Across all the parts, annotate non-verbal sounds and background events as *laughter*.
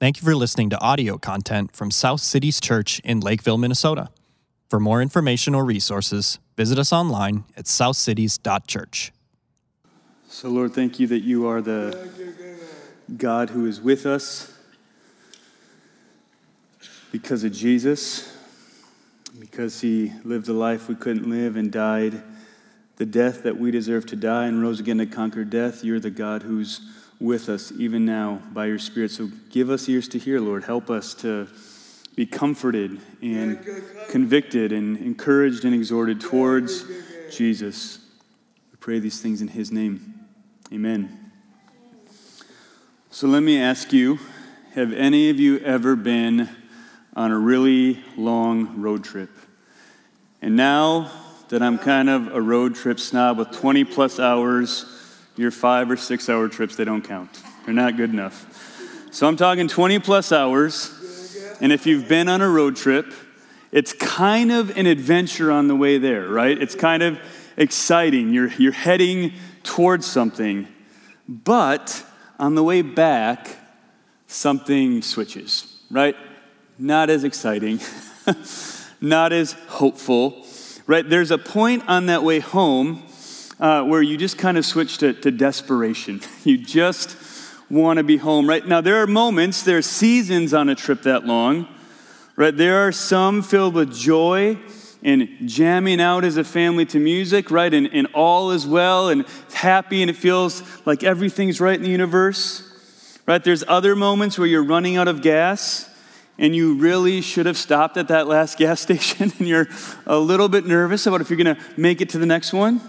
Thank you for listening to audio content from South Cities Church in Lakeville, Minnesota. For more information or resources, visit us online at southcities.church. So, Lord, thank you that you are the God who is with us because of Jesus, because he lived a life we couldn't live and died the death that we deserve to die and rose again to conquer death. You're the God who's with us even now by your Spirit. So give us ears to hear, Lord. Help us to be comforted and convicted and encouraged and exhorted towards Jesus. We pray these things in his name. Amen. So let me ask you have any of you ever been on a really long road trip? And now that I'm kind of a road trip snob with 20 plus hours. Your five or six hour trips, they don't count. They're not good enough. So I'm talking 20 plus hours. And if you've been on a road trip, it's kind of an adventure on the way there, right? It's kind of exciting. You're, you're heading towards something. But on the way back, something switches, right? Not as exciting, *laughs* not as hopeful right? There's a point on that way home uh, where you just kind of switch to, to desperation. *laughs* You just want to be home, right? Now, there are moments, there are seasons on a trip that long, right? There are some filled with joy and jamming out as a family to music, right? And, and all is well and happy and it feels like everything's right in the universe, right? There's other moments where you're running out of gas and you really should have stopped at that last *laughs* gas station and you're a little bit nervous about if you're going to make it to the next one.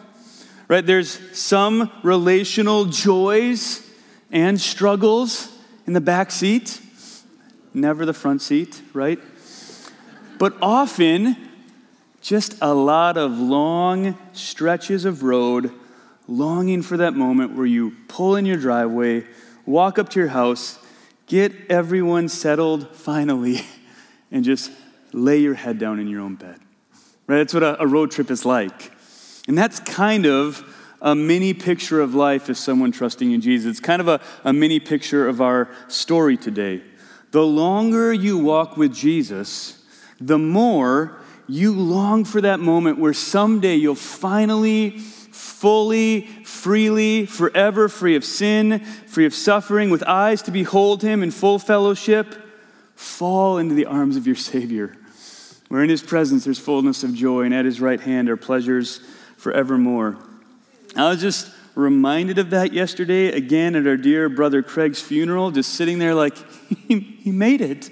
Right? There's some relational joys and struggles in the back seat, never the front seat, right? But often, just a lot of long stretches of road, longing for that moment where you pull in your driveway, walk up to your house, Get everyone settled finally *laughs* and just lay your head down in your own bed. Right? That's what a, road trip is like. And that's kind of a mini picture of life as someone trusting in Jesus. It's kind of a, a mini picture of our story today. The longer you walk with Jesus, the more you long for that moment where someday you'll finally fully, freely, forever, free of sin, free of suffering, with eyes to behold him in full fellowship, fall into the arms of your Savior. Where in his presence there's fullness of joy, and at his right hand are pleasures forevermore. I was just reminded of that yesterday again at our dear brother Craig's funeral, just sitting there like, *laughs* he, he made it.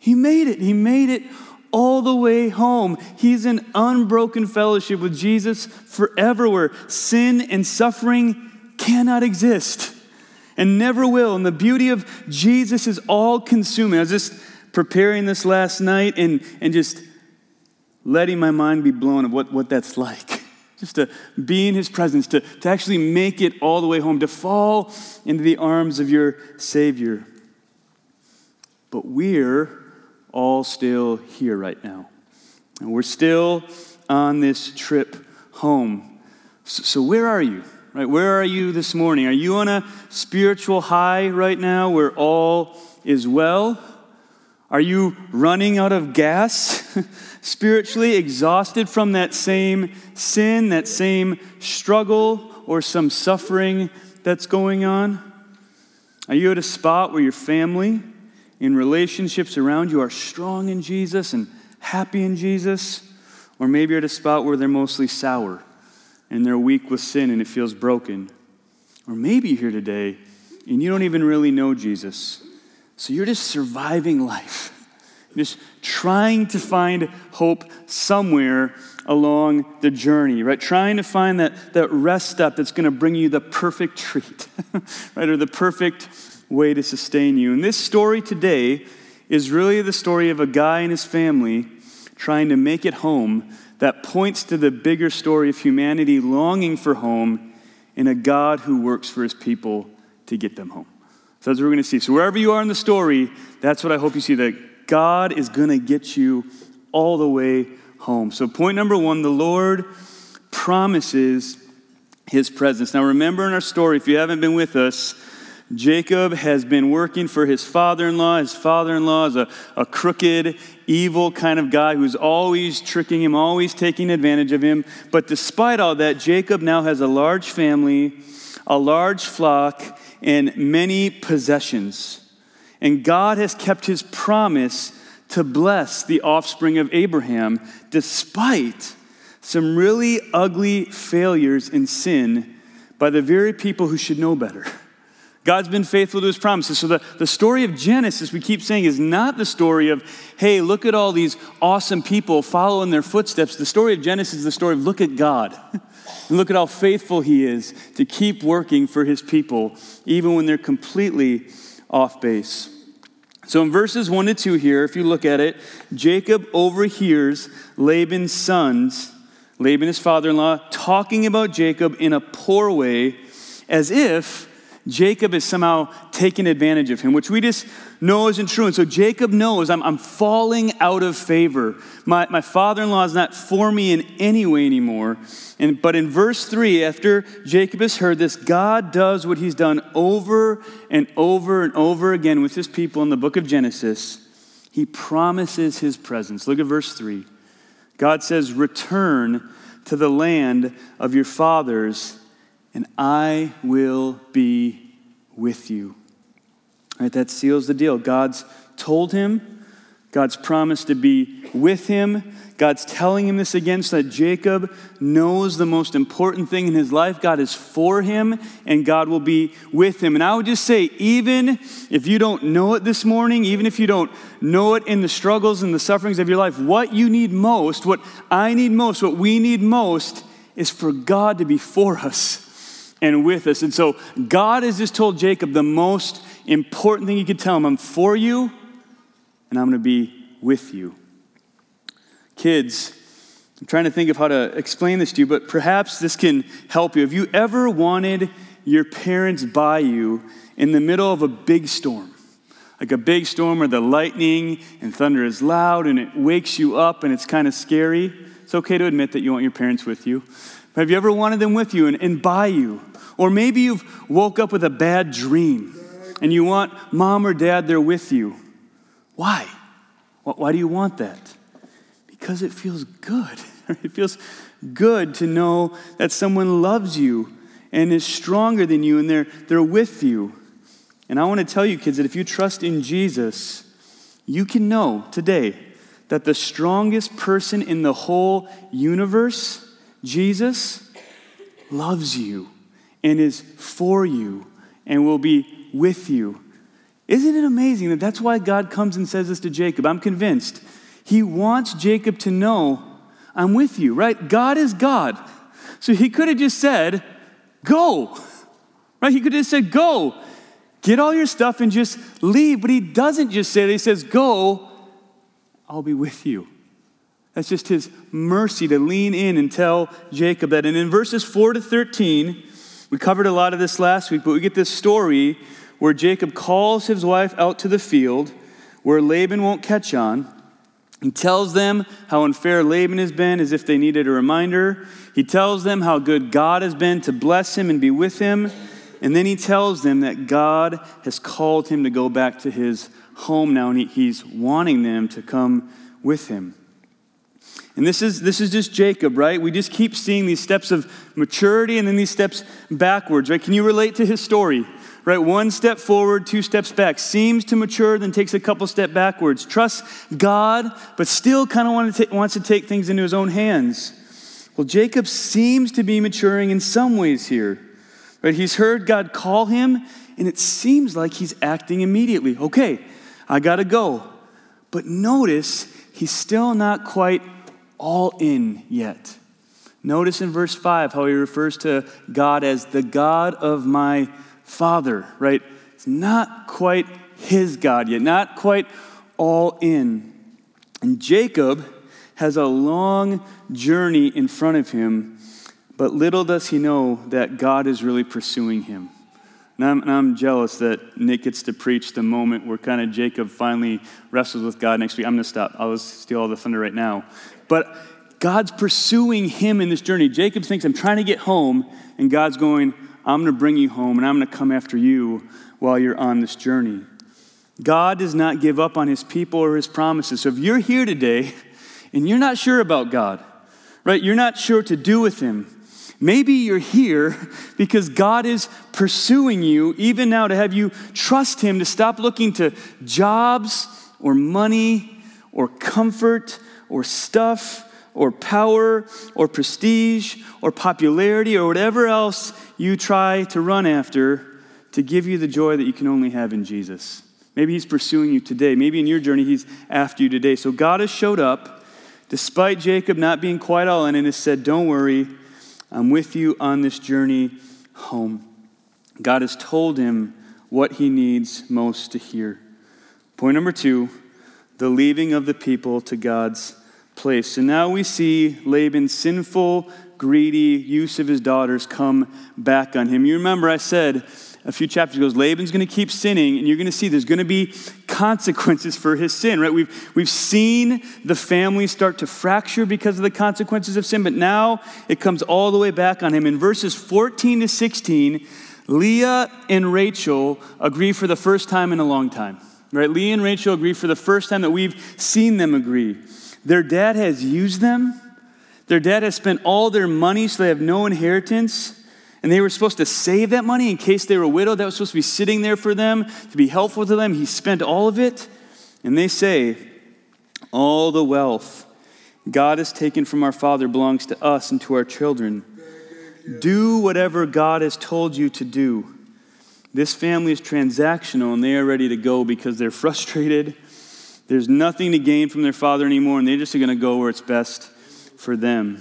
He made it. He made it all the way home. He's in unbroken fellowship with Jesus forever, where sin and suffering cannot exist and never will. And the beauty of Jesus is all consuming. I was just preparing this last night and, and just letting my mind be blown of what, what that's like. *laughs* Just to be in his presence, to, to actually make it all the way home, to fall into the arms of your Savior. But we're all still here right now. And we're still on this trip home. So, so, where are you? Right? Where are you this morning? Are you on a spiritual high right now where all is well? Are you running out of gas *laughs* spiritually, exhausted from that same sin, that same struggle, or some suffering that's going on? Are you at a spot where your family in relationships around you are strong in Jesus and happy in Jesus, or maybe you're at a spot where they're mostly sour and they're weak with sin and it feels broken. Or maybe you're here today and you don't even really know Jesus. So you're just surviving life, just trying to find hope somewhere along the journey, right? Trying to find that, that rest stop that's going to bring you the perfect treat, *laughs* right? Or the perfect way to sustain you. And this story today is really the story of a guy and his family trying to make it home that points to the bigger story of humanity longing for home and a God who works for his people to get them home. So that's what we're going to see. So wherever you are in the story, that's what I hope you see that God is going to get you all the way home. So point number 1, the Lord promises his presence. Now remember in our story if you haven't been with us, Jacob has been working for his father in law. His father in law is a, a crooked, evil kind of guy who's always tricking him, always taking advantage of him. But despite all that, Jacob now has a large family, a large flock, and many possessions. And God has kept his promise to bless the offspring of Abraham despite some really ugly failures in sin by the very people who should know better. *laughs* God's been faithful to his promises. So, the, the story of Genesis, we keep saying, is not the story of, hey, look at all these awesome people following their footsteps. The story of Genesis is the story of, look at God. and *laughs* look at how faithful he is to keep working for his people, even when they're completely off base. So, in verses 1 to 2 here, if you look at it, Jacob overhears Laban's sons, Laban, his father in law, talking about Jacob in a poor way, as if Jacob is somehow taking advantage of him, which we just know isn't true. And so Jacob knows I'm, I'm falling out of favor. My, my father in law is not for me in any way anymore. And, but in verse 3, after Jacob has heard this, God does what he's done over and over and over again with his people in the book of Genesis. He promises his presence. Look at verse 3. God says, Return to the land of your fathers and I will be with you. All right, that seals the deal. God's told him, God's promised to be with him. God's telling him this again so that Jacob knows the most important thing in his life. God is for him and God will be with him. And I would just say, even if you don't know it this morning, even if you don't know it in the struggles and the sufferings of your life, what you need most, what I need most, what we need most is for God to be for us and with us. And so God has just told Jacob the most important thing he could tell him I'm for you and I'm going to be with you. Kids, I'm trying to think of how to explain this to you, but perhaps this can help you. Have you ever wanted your parents by you in the middle of a big storm? Like a big storm where the lightning and thunder is loud and it wakes you up and it's kind of scary. It's okay to admit that you want your parents with you. Have you ever wanted them with you and, and by you? Or maybe you've woke up with a bad dream and you want mom or dad there with you. Why? Why do you want that? Because it feels good. *laughs* It feels good to know that someone loves you and is stronger than you and they're, they're with you. And I want to tell you, kids, that if you trust in Jesus, you can know today that the strongest person in the whole universe, Jesus, loves you and is for you and will be with you. Isn't it amazing that that's why God comes and says this to Jacob? I'm convinced. He wants Jacob to know, I'm with you, right? God is God. So he could have just said, Go, right? He could have said, Go, get all your stuff and just leave. But he doesn't just say that. He says, Go, I'll be with you. That's just his mercy to lean in and tell Jacob that. And in verses 4 to 13, we covered a lot of this last week, but we get this story where Jacob calls his wife out to the field where Laban won't catch on. He tells them how unfair Laban has been as if they needed a reminder. He tells them how good God has been to bless him and be with him. And then he tells them that God has called him to go back to his home now, and he's wanting them to come with him. And this is, this is just Jacob, right? We just keep seeing these steps of maturity and then these steps backwards, right? Can you relate to his story? Right? One step forward, two steps back. Seems to mature, then takes a couple step backwards. Trusts God, but still kind of wants to take things into his own hands. Well, Jacob seems to be maturing in some ways here. Right? He's heard God call him, and it seems like he's acting immediately. Okay, I got to go. But notice he's still not quite all in yet. Notice in verse 5 how he refers to God as the God of my father, right? It's not quite his God yet, not quite all in. And Jacob has a long journey in front of him, but little does he know that God is really pursuing him. And I'm, and I'm, jealous that Nick gets to preach the moment where kind of Jacob finally wrestles with God next week. I'm going to stop. I'll steal all the thunder right now. But God's pursuing him in this journey. Jacob thinks, I'm trying to get home, and God's going, I'm going to bring you home, and I'm going to come after you while you're on this journey. God does not give up on his people or his promises. So if you're here today and you're not sure about God, right, you're not sure to do with him, maybe you're here because God is pursuing you even now to have you trust him, to stop looking to jobs or money or comfort or stuff or power or prestige or popularity or whatever else you try to run after to give you the joy that you can only have in Jesus. Maybe He's pursuing you today. Maybe in your journey, He's after you today. So God has showed up despite Jacob not being quite all in and has said, Don't worry, I'm with you on this journey home. God has told him what he needs most to hear. Point number two the leaving of the people to God's place. And now we see Laban's sinful, greedy use of his daughters come back on him. You remember I said a few chapters ago, Laban's going to keep sinning, and you're going to see there's going to be consequences for his sin, right? We've, we've seen the family start to fracture because of the consequences of sin, but now it comes all the way back on him. In verses 14 to 16, Leah and Rachel agree for the first time in a long time, right? Leah and Rachel agree for the first time that we've seen them agree. Their dad has used them. Their dad has spent all their money so they have no inheritance. And they were supposed to save that money in case they were widowed. That was supposed to be sitting there for them, to be helpful to them. He spent all of it. And they say, All the wealth God has taken from our father belongs to us and to our children. Do whatever God has told you to do. This family is transactional and they are ready to go because they're frustrated. There's nothing to gain from their father anymore, and they're just going to go where it's best for them.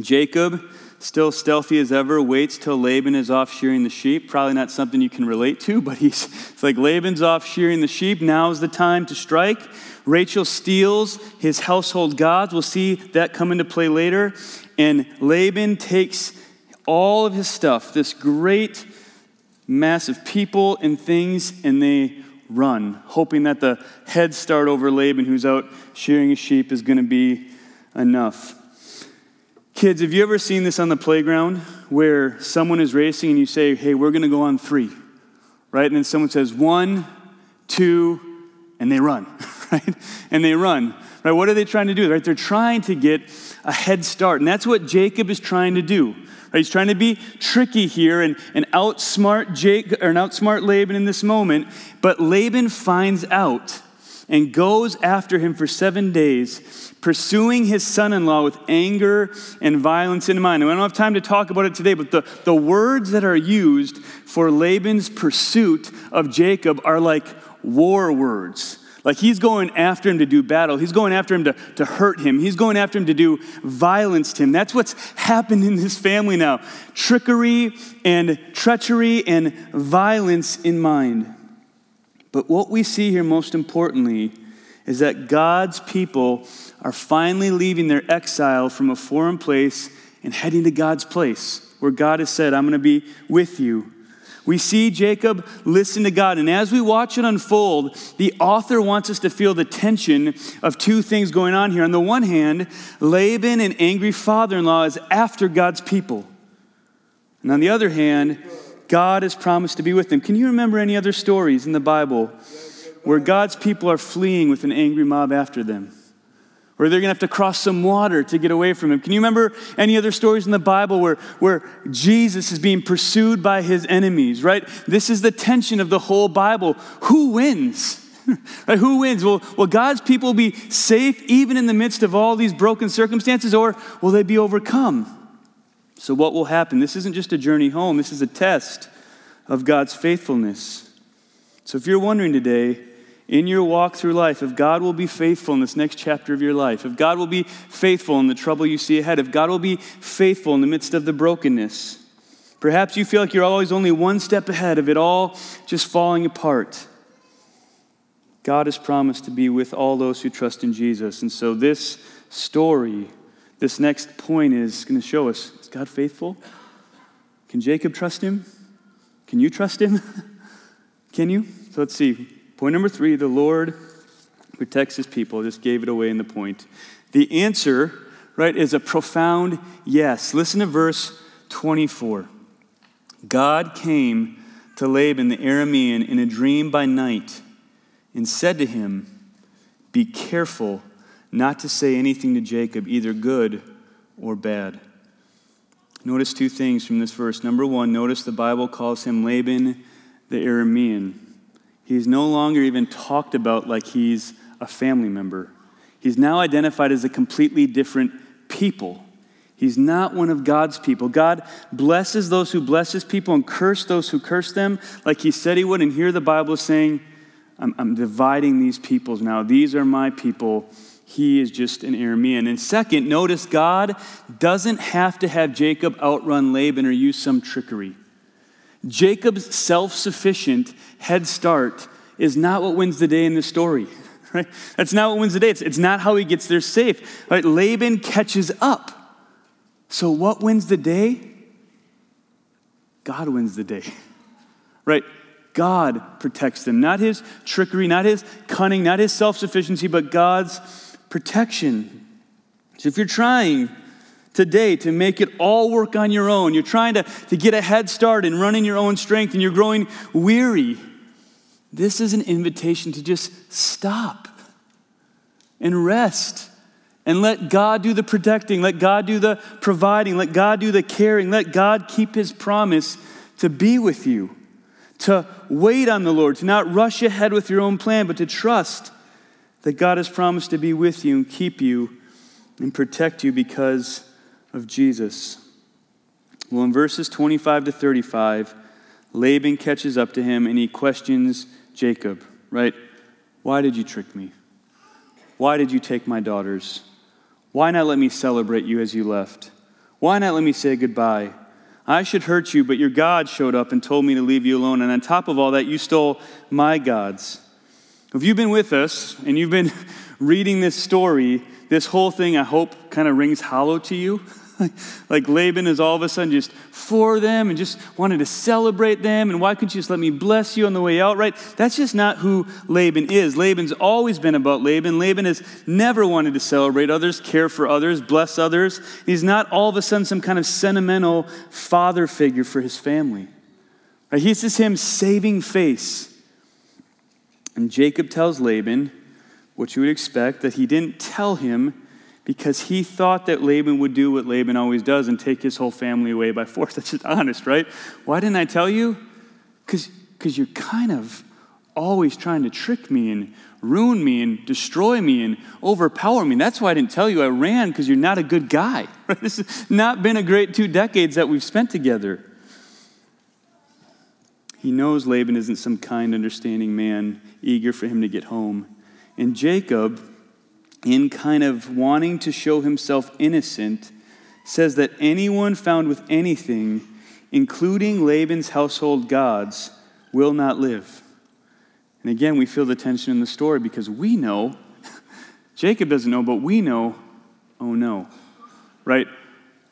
Jacob still stealthy as ever, waits till Laban is off shearing the sheep. Probably not something you can relate to, *laughs* but he's it's like Laban's off shearing the sheep. Now's the time to strike. Rachel steals his household gods. We'll see that come into play later. And Laban takes all of his stuff, this great mass of people and things, and they run, hoping that the head start over Laban, who's out shearing his sheep, is going to be enough. Kids, have you ever seen this on the playground where someone is racing and you say, hey, we're going to go on three, right? And then someone says one, two, and they run, *laughs* right? And they run, right? What are they trying to do, right? They're trying to get a head start. And that's what Jacob is trying to do. Right? He's trying to be tricky here and, and outsmart Jake or outsmart Laban in this moment. But Laban finds out and goes after him for seven days, pursuing his son in law with anger and violence in mind. And we don't have time to talk about it today, but the, the words that are used for Laban's pursuit of Jacob are like war words. Like he's going after him to do battle. He's going after him to, to hurt him. He's going after him to do violence to him. That's what's happened in this family now trickery and treachery and violence in mind. But what we see here most importantly is that God's people are finally leaving their exile from a foreign place and heading to God's place, where God has said, I'm going to be with you. We see Jacob listen to God, and as we watch it unfold, the author wants us to feel the tension of two things going on here. On the one hand, Laban, an angry father in law, is after God's people. And on the other hand, God has promised to be with them. Can you remember any other stories in the Bible where God's people are fleeing with an angry mob after them? Or they're going to have to cross some water to get away from him. Can you remember any other stories in the Bible where, where Jesus is being pursued by his enemies, right? This is the tension of the whole Bible. Who wins? *laughs* right? Who wins? Will, will God's people be safe even in the midst of all these broken circumstances, or will they be overcome? So, what will happen? This isn't just a journey home, this is a test of God's faithfulness. So, if you're wondering today, in your walk through life, if God will be faithful in this next chapter of your life, if God will be faithful in the trouble you see ahead, if God will be faithful in the midst of the brokenness, perhaps you feel like you're always only one step ahead of it all just falling apart. God has promised to be with all those who trust in Jesus. And so, this story, this next point is going to show us is God faithful? Can Jacob trust him? Can you trust him? *laughs* Can you? So let's see. Point number three the Lord protects his people. I just gave it away in the point. The answer, right, is a profound yes. Listen to verse 24. God came to Laban the Aramean in a dream by night and said to him, Be careful not to say anything to Jacob, either good or bad. Notice two things from this verse. Number one, notice the Bible calls him Laban the Aramean. He's no longer even talked about like he's a family member. He's now identified as a completely different people. He's not one of God's people. God blesses those who bless his people and curse those who curse them, like he said he would. And here the Bible is saying, I'm, I'm dividing these peoples now. These are my people. He is just an Aramean. And second, notice God doesn't have to have Jacob outrun Laban or use some trickery. Jacob's self sufficient head start is not what wins the day in this story. *laughs* Right? That's not what wins the day. It's, it's not how he gets there safe. Right? Laban catches up. So, what wins the day? God wins the day, *laughs* right? God protects them, not his trickery, not his cunning, not his self sufficiency, but God's protection. So, if you're trying today to make it all work on your own, you're trying to, to get a head start and run in your own strength, and you're growing weary, this is an invitation to just stop and rest and let God do the protecting, let God do the providing, let God do the caring, let God keep his promise to be with you, to wait on the Lord, to not rush ahead with your own plan, but to trust that God has promised to be with you and keep you and protect you because of Jesus. Well, in verses 25 to 35, Laban catches up to him and he questions Jacob, right? Why did you trick me? Why did you take my daughters? Why not let me celebrate you as you left? Why not let me say goodbye? I should hurt you, but your God showed up and told me to leave you alone. And on top of all that, you stole my gods. If you've been with us and you've been *laughs* reading this story, this whole thing, I hope, kind of rings hollow to you. *laughs* *laughs* like Laban is all of a sudden just for them and just wanted to celebrate them. And why couldn't you just let me bless you on the way out, right? That's just not who Laban is. Laban's always been about Laban. Laban has never wanted to celebrate others, care for others, bless others. He's not all of a sudden some kind of sentimental father figure for his family. Right? He's just him saving face. And Jacob tells Laban, what you would expect, that he didn't tell him because he thought that Laban would do what Laban always does and take his whole family away by force. *laughs* That's just honest, right? Why didn't I tell you? Because you're kind of always trying to trick me and ruin me and destroy me and overpower me. That's why I didn't tell you I ran because you're not a good guy. *laughs* Right? This has not been a great two decades that we've spent together. He knows Laban isn't some kind, understanding man eager for him to get home. And Jacob, in kind of wanting to show himself innocent, says that anyone found with anything, including Laban's household gods, will not live. And again, we feel the tension in the story because we know, *laughs* Jacob doesn't know, but we know, oh no, right?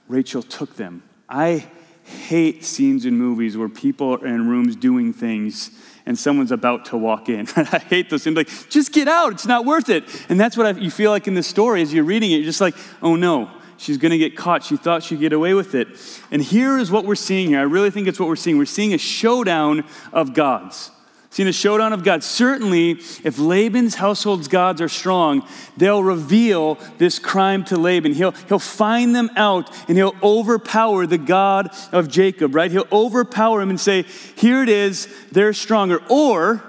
Rachel took them. I hate scenes in movies where people are in rooms doing things and someone's about to walk in. *laughs* I hate those things. Like, just get out. It's not worth it. And that's what I, you feel like in this story as you're reading it. You're just like, oh no, she's going to get caught. She thought she'd get away with it. And here is what we're seeing here. I really think it's what we're seeing. We're seeing a showdown of gods. Seeing the showdown of God, Certainly, if Laban's household's gods are strong, they'll reveal this crime to Laban. He'll, he'll find them out and he'll overpower the God of Jacob, right? He'll overpower him and say, Here it is, they're stronger. Or,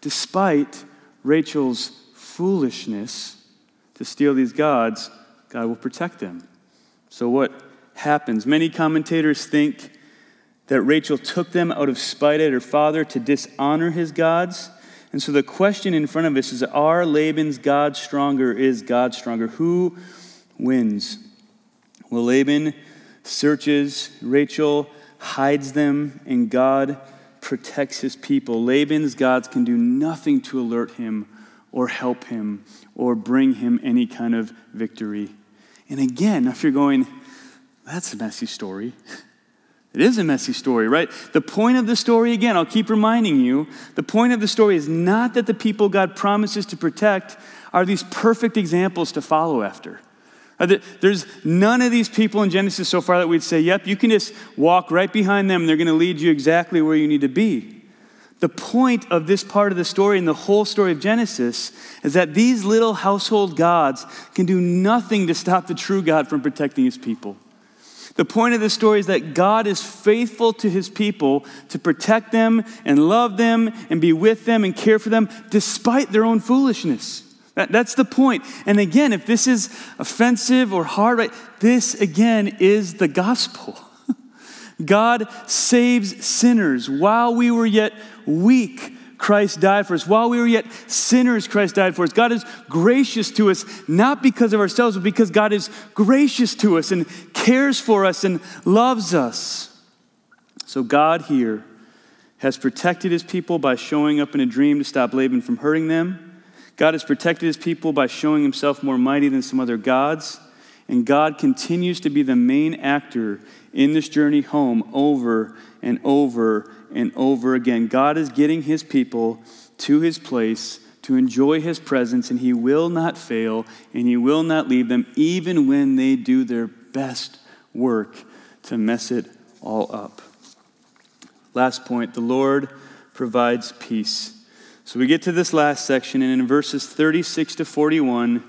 despite Rachel's foolishness to steal these gods, God will protect them. So, what happens? Many commentators think that Rachel took them out of spite at her father to dishonor his gods. And so the question in front of us is Are Laban's gods stronger? Is God stronger? Who wins? Well, Laban searches, Rachel hides them, and God protects his people. Laban's gods can do nothing to alert him or help him or bring him any kind of victory. And again, if you're going, that's a messy story. *laughs* It is a messy story, right? The point of the story, again, I'll keep reminding you, the point of the story is not that the people God promises to protect are these perfect examples to follow after. Uh, there's none of these people in Genesis so far that we'd say, yep, you can just walk right behind them. They're going to lead you exactly where you need to be. The point of this part of the story and the whole story of Genesis is that these little household gods can do nothing to stop the true God from protecting his people. The point of this story is that God is faithful to his people to protect them and love them and be with them and care for them despite their own foolishness. That, that's the point. And again, if this is offensive or hard, right, this again is the gospel. *laughs* God saves sinners while we were yet weak. Christ died for us. While we were yet sinners, Christ died for us. God is gracious to us, not because of ourselves, but because God is gracious to us and cares for us and loves us. So, God here has protected his people by showing up in a dream to stop Laban from hurting them. God has protected his people by showing himself more mighty than some other gods. And God continues to be the main actor in this journey home over and over and over again. God is getting his people to his place to enjoy his presence, and he will not fail and he will not leave them, even when they do their best work to mess it all up. Last point the Lord provides peace. So we get to this last section, and in verses 36 to 41,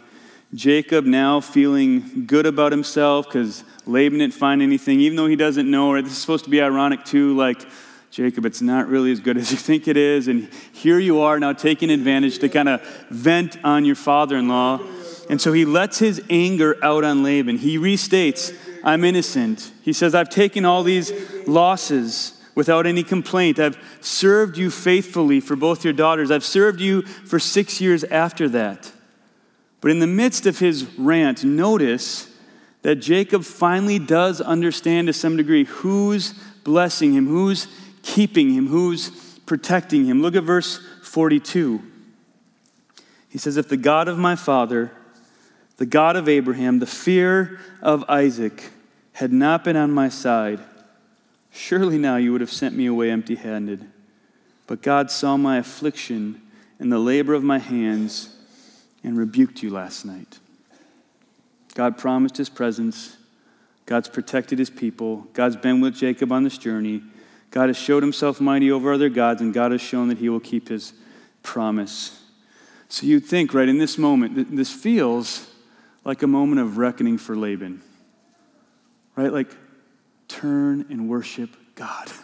Jacob now feeling good about himself because Laban didn't find anything, even though he doesn't know. Right? This is supposed to be ironic too, like, Jacob, it's not really as good as you think it is. And here you are now taking advantage to kind of vent on your father in law. And so he lets his anger out on Laban. He restates, I'm innocent. He says, I've taken all these losses without any complaint. I've served you faithfully for both your daughters. I've served you for six years after that. But in the midst of his rant, notice that Jacob finally does understand to some degree who's blessing him, who's keeping him, who's protecting him. Look at verse 42. He says, If the God of my father, the God of Abraham, the fear of Isaac had not been on my side, Surely now you would have sent me away empty handed. But God saw my affliction and the labor of my hands and rebuked you last night. God promised his presence. God's protected his people. God's been with Jacob on this journey. God has showed himself mighty over other gods, and God has shown that he will keep his promise. So you'd think, right, in this moment, this feels like a moment of reckoning for Laban. Right? Like, turn and worship God. *laughs*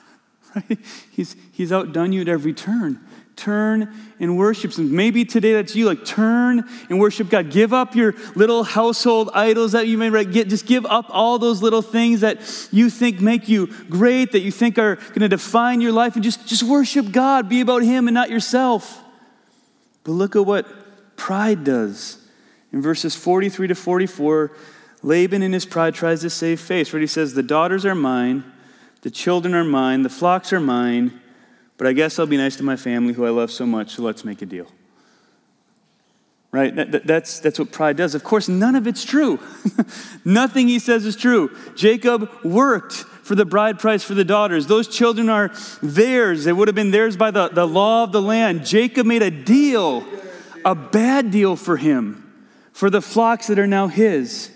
Right? He's, he's outdone you at every turn. Turn and worship Him. Maybe today that's you. Like, turn and worship God. Give up your little household idols that you may right, get. Just give up all those little things that you think make you great, that you think are going to define your life, and just, just worship God. Be about Him and not yourself. But look at what pride does. In verses 43 to 44, Laban in his pride tries to save face, where he says, The daughters are mine, the children are mine, the flocks are mine, but I guess I'll be nice to my family who I love so much, so let's make a deal. Right? That, that, that's, that's what pride does. Of course, none of it's true. *laughs* Nothing he says is true. Jacob worked for the bride price for the daughters. Those children are theirs. They would have been theirs by the, the law of the land. Jacob made a deal, a bad deal for him, for the flocks that are now his.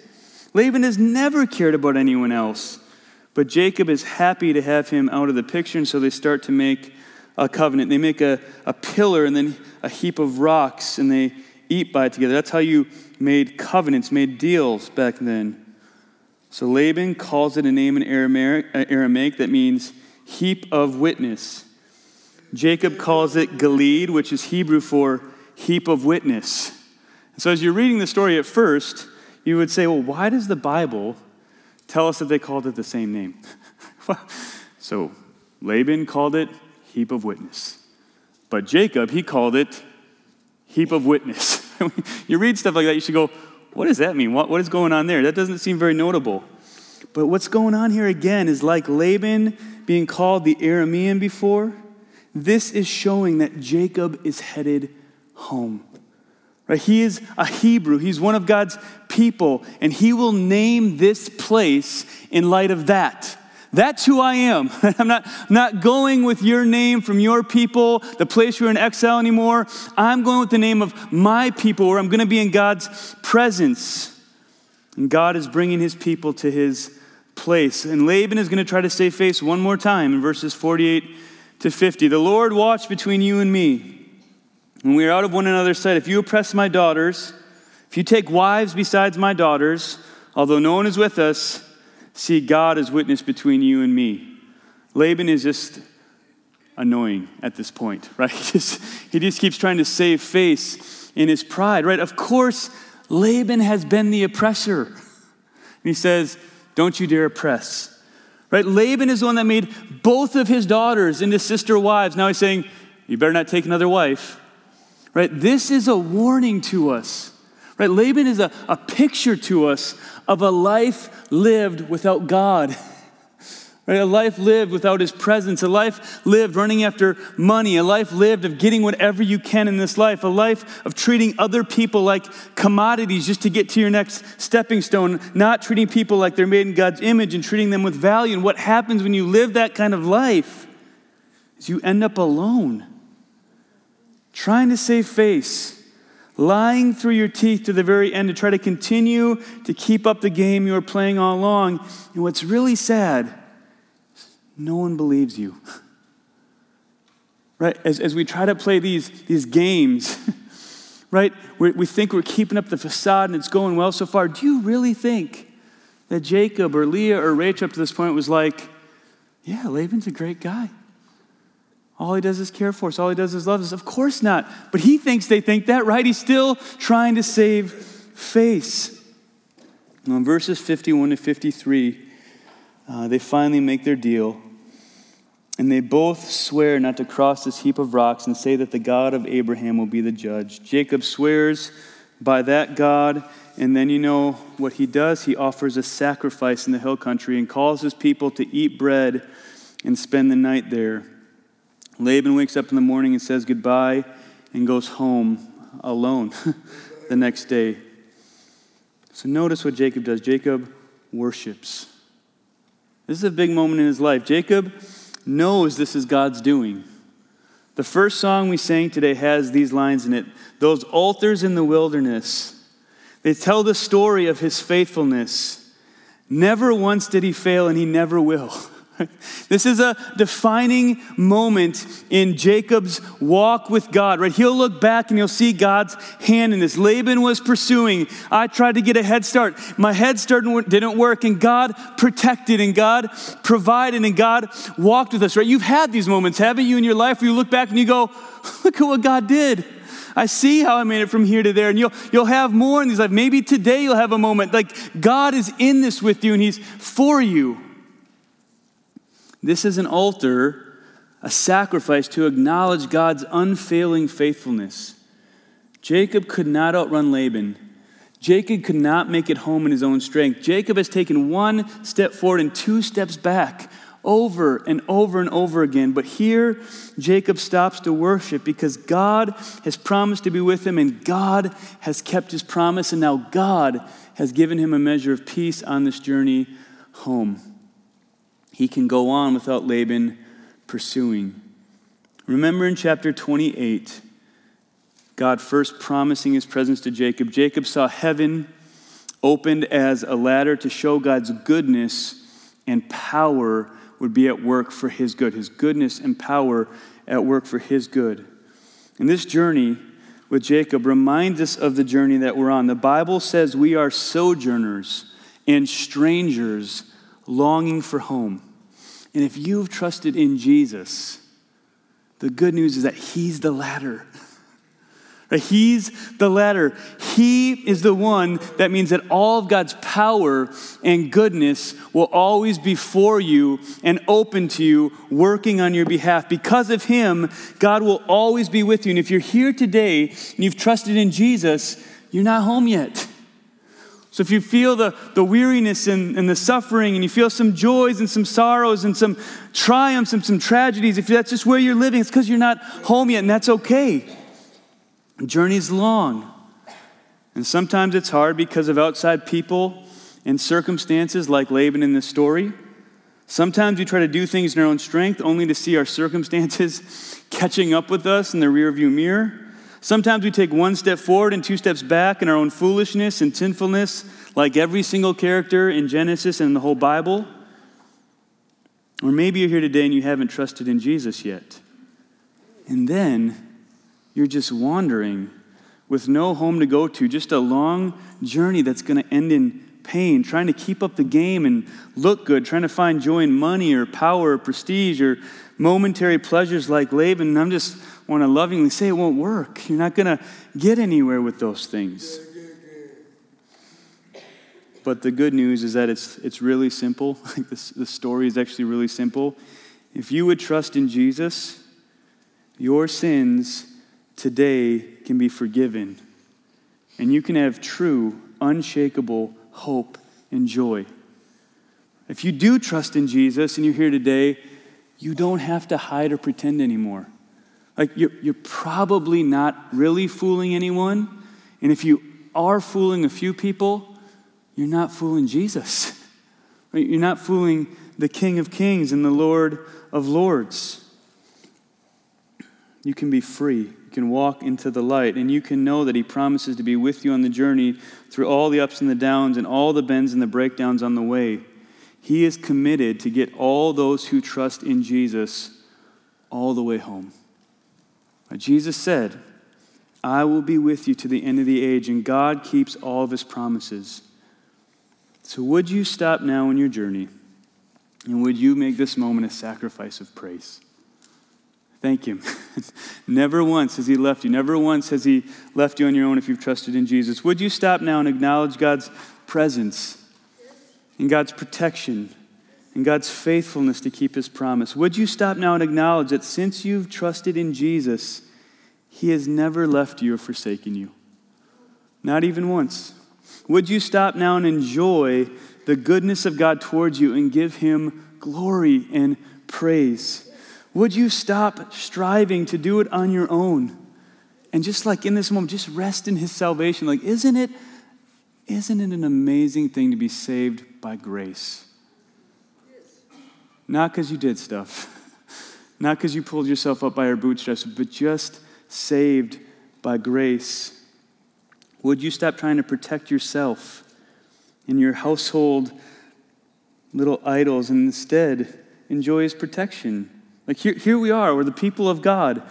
Laban has never cared about anyone else. But Jacob is happy to have him out of the picture, and so they start to make a covenant. They make a, a pillar and then a heap of rocks, and they eat by it together. That's how you made covenants, made deals back then. So Laban calls it a name in Aramaic, uh, Aramaic that means heap of witness. Jacob calls it Gilead, which is Hebrew for heap of witness. So as you're reading the story at first, you would say, well, why does the Bible tell us that they called it the same name? *laughs* so Laban called it heap of witness. But Jacob, he called it heap of witness. *laughs* you read stuff like that, you should go, what does that mean? What, what is going on there? That doesn't seem very notable. But what's going on here again is like Laban being called the Aramean before, this is showing that Jacob is headed home. Right? He is a Hebrew. He's one of God's people, and he will name this place in light of that. That's who I am. *laughs* I'm not, not going with your name from your people, the place you're in exile anymore. I'm going with the name of my people where I'm going to be in God's presence. And God is bringing his people to his place. And Laban is going to try to save face one more time in verses 48 to 50. The Lord watch between you and me when we are out of one another's sight. If you oppress my daughters, if you take wives besides my daughters, although no one is with us, see God as witness between you and me. Laban is just annoying at this point, *laughs* right? He just, he just keeps trying to save face in his pride, right? Of course, Laban has been the oppressor. And he says, Don't you dare oppress. Right? Laban is the one that made both of his daughters into sister wives. Now he's saying, You better not take another wife. Right? This is a warning to us. Right? Laban is a, a picture to us of a life lived without God. *laughs* Right? A life lived without his presence, a life lived running after money, a life lived of getting whatever you can in this life, a life of treating other people like commodities just to get to your next stepping stone, not treating people like they're made in God's image and treating them with value. And what happens when you live that kind of life is you end up alone, trying to save face, lying through your teeth to the very end to try to continue to keep up the game you were playing all along. And what's really sad no one believes you. *laughs* right? As, as we try to play these, these games, *laughs* right? we we think we're keeping up the facade and it's going well so far. Do you really think that Jacob or Leah or Rachel up to this point was like, yeah, Laban's a great guy? All he does is care for us. All he does is love us. Of course not. But he thinks they think that, right? He's still trying to save face. Now, in verses 51 to 53, uh, they finally make their deal. And they both swear not to cross this heap of rocks and say that the God of Abraham will be the judge. Jacob swears by that God, and then you know what he does? He offers a sacrifice in the hill country and calls his people to eat bread and spend the night there. Laban wakes up in the morning and says goodbye and goes home alone *laughs* the next day. So notice what Jacob does. Jacob worships. This is a big moment in his life. Jacob knows this is God's doing. The first song we sang today has these lines in it Those altars in the wilderness, they tell the story of his faithfulness. Never once did he fail, and he never will. *laughs* *laughs* This is a defining moment in Jacob's walk with God, right? He'll look back and he'll see God's hand in this. Laban was pursuing. I tried to get a head start. My head start didn't work, and God protected, and God provided, and God walked with us, right? You've had these moments, haven't you, in your life where you look back and you go, *laughs* look at what God did. I see how I made it from here to there. And you'll, you'll have more in these life. Maybe today you'll have a moment like God is in this with you and He's for you. This is an altar, a sacrifice to acknowledge God's unfailing faithfulness. Jacob could not outrun Laban. Jacob could not make it home in his own strength. Jacob has taken one step forward and two steps back over and over and over again. But here, Jacob stops to worship because God has promised to be with him, and God has kept his promise, and now God has given him a measure of peace on this journey home he can go on without Laban pursuing. Remember in chapter 28, God first promising his presence to Jacob. Jacob saw heaven opened as a ladder to show God's goodness and power would be at work for his good. His goodness and power at work for his good. And this journey with Jacob reminds us of the journey that we're on. The Bible says we are sojourners and strangers longing for home. And if you've trusted in Jesus, the good news is that He's the ladder. *laughs* He's the ladder. He is the one that means that all of God's power and goodness will always be for you and open to you, working on your behalf. Because of Him, God will always be with you. And if you're here today and you've trusted in Jesus, you're not home yet. So if you feel the, the weariness and, and the suffering, and you feel some joys and some sorrows and some triumphs and some tragedies, if that's just where you're living, it's because you're not home yet, and that's okay. The journey's long. And sometimes it's hard because of outside people and circumstances like Laban in this story. Sometimes we try to do things in our own strength only to see our circumstances *laughs* catching up with us in the rearview mirror. Sometimes we take one step forward and two steps back in our own foolishness and sinfulness, like every single character in Genesis and the whole Bible. Or maybe you're here today and you haven't trusted in Jesus yet. And then you're just wandering with no home to go to, just a long journey that's going to end in pain, trying to keep up the game and look good, trying to find joy in money or power or prestige or momentary pleasures like Laban. And I'm just want to lovingly say it won't work. You're not going to get anywhere with those things. But the good news is that it's, it's really simple. *laughs* the, the story is actually really simple. If you would trust in Jesus, your sins today can be forgiven. And you can have true, unshakable hope and joy. If you do trust in Jesus and you're here today, you don't have to hide or pretend anymore. Like, you're, you're probably not really fooling anyone. And if you are fooling a few people, you're not fooling Jesus. *laughs* You're not fooling the King of Kings and the Lord of Lords. You can be free. You can walk into the light, and you can know that He promises to be with you on the journey through all the ups and the downs and all the bends and the breakdowns on the way. He is committed to get all those who trust in Jesus all the way home. Jesus said, I will be with you to the end of the age, and God keeps all of His promises. So, would you stop now in your journey and would you make this moment a sacrifice of praise? Thank you. *laughs* never once has He left you. Never once has He left you on your own if you've trusted in Jesus. Would you stop now and acknowledge God's presence and God's protection and God's faithfulness to keep His promise? Would you stop now and acknowledge that since you've trusted in Jesus, He has never left you or forsaken you? Not even once. Would you stop now and enjoy the goodness of God towards you and give Him glory and praise? Would you stop striving to do it on your own? And just like in this moment, just rest in His salvation. Like, isn't it, isn't it an amazing thing to be saved by grace? Not because you did stuff, *laughs* not because you pulled yourself up by your bootstraps, but just saved by grace. Would you stop trying to protect yourself and your household little idols and instead enjoy his protection? Like here, here we are, we're the people of God.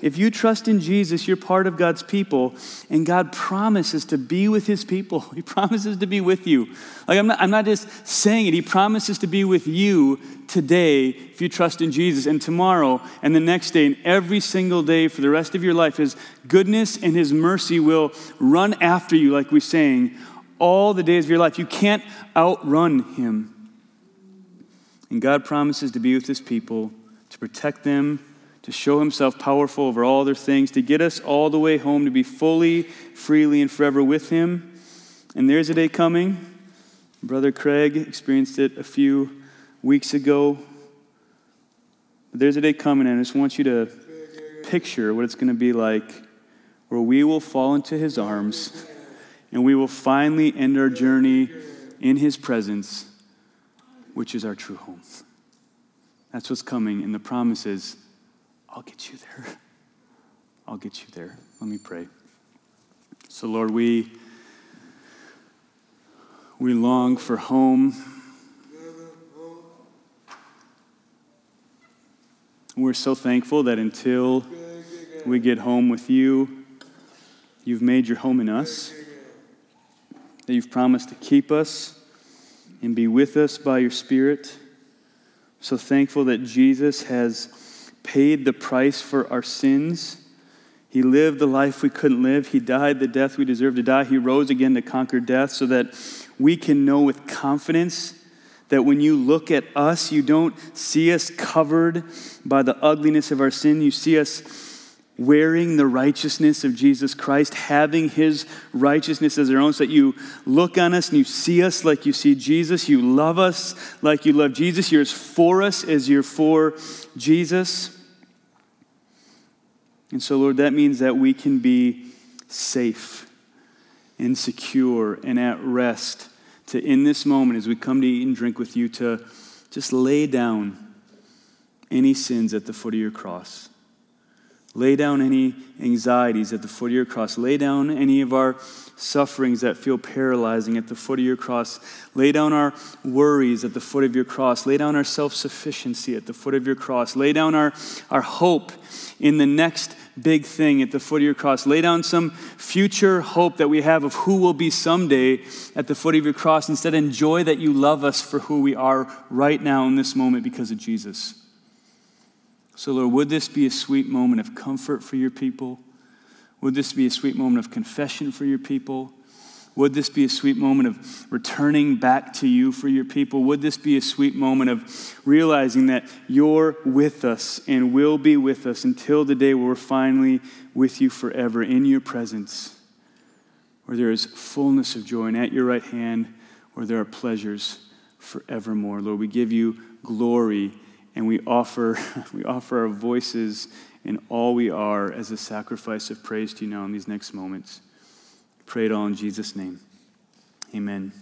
If you trust in Jesus, you're part of God's people, and God promises to be with his people. *laughs* He promises to be with you. Like I'm not, I'm not just saying it, he promises to be with you today if you trust in Jesus, and tomorrow, and the next day, and every single day for the rest of your life. His goodness and his mercy will run after you, like we sang, all the days of your life. You can't outrun him. And God promises to be with his people, to protect them to show himself powerful over all other things, to get us all the way home, to be fully, freely, and forever with him. And there's a day coming. Brother Craig experienced it a few weeks ago. But there's a day coming, and I just want you to picture what it's going to be like where we will fall into his arms and we will finally end our journey in his presence, which is our true home. That's what's coming, and the promise is I'll get you there. *laughs* I'll get you there. Let me pray. So, Lord, we, we long for home. We're so thankful that until we get home with you, you've made your home in us, that you've promised to keep us and be with us by your Spirit. So thankful that Jesus has paid the price for our sins. He lived the life we couldn't live. He died the death we deserve to die. He rose again to conquer death so that we can know with confidence that when you look at us, you don't see us covered by the ugliness of our sin. You see us wearing the righteousness of Jesus Christ, having his righteousness as our own, so that you look on us and you see us like you see Jesus. You love us like you love Jesus. You're as for us as you're for Jesus. And so, Lord, that means that we can be safe and secure and at rest to, in this moment, as we come to eat and drink with you, to just lay down any sins at the foot of your cross Lay down any anxieties at the foot of your cross. Lay down any of our sufferings that feel paralyzing at the foot of your cross. Lay down our worries at the foot of your cross. Lay down our self sufficiency at the foot of your cross. Lay down our, our hope in the next big thing at the foot of your cross. Lay down some future hope that we have of who we'll be someday at the foot of your cross. Instead, enjoy that you love us for who we are right now in this moment because of Jesus. So, Lord, would this be a sweet moment of comfort for your people? Would this be a sweet moment of confession for your people? Would this be a sweet moment of returning back to you for your people? Would this be a sweet moment of realizing that you're with us and will be with us until the day where we're finally with you forever in your presence, where there is fullness of joy and at your right hand, where there are pleasures forevermore? Lord, we give you glory and we offer, *laughs* we offer our voices and all we are as a sacrifice of praise to you now in these next moments. Pray it all in Jesus' name. Amen.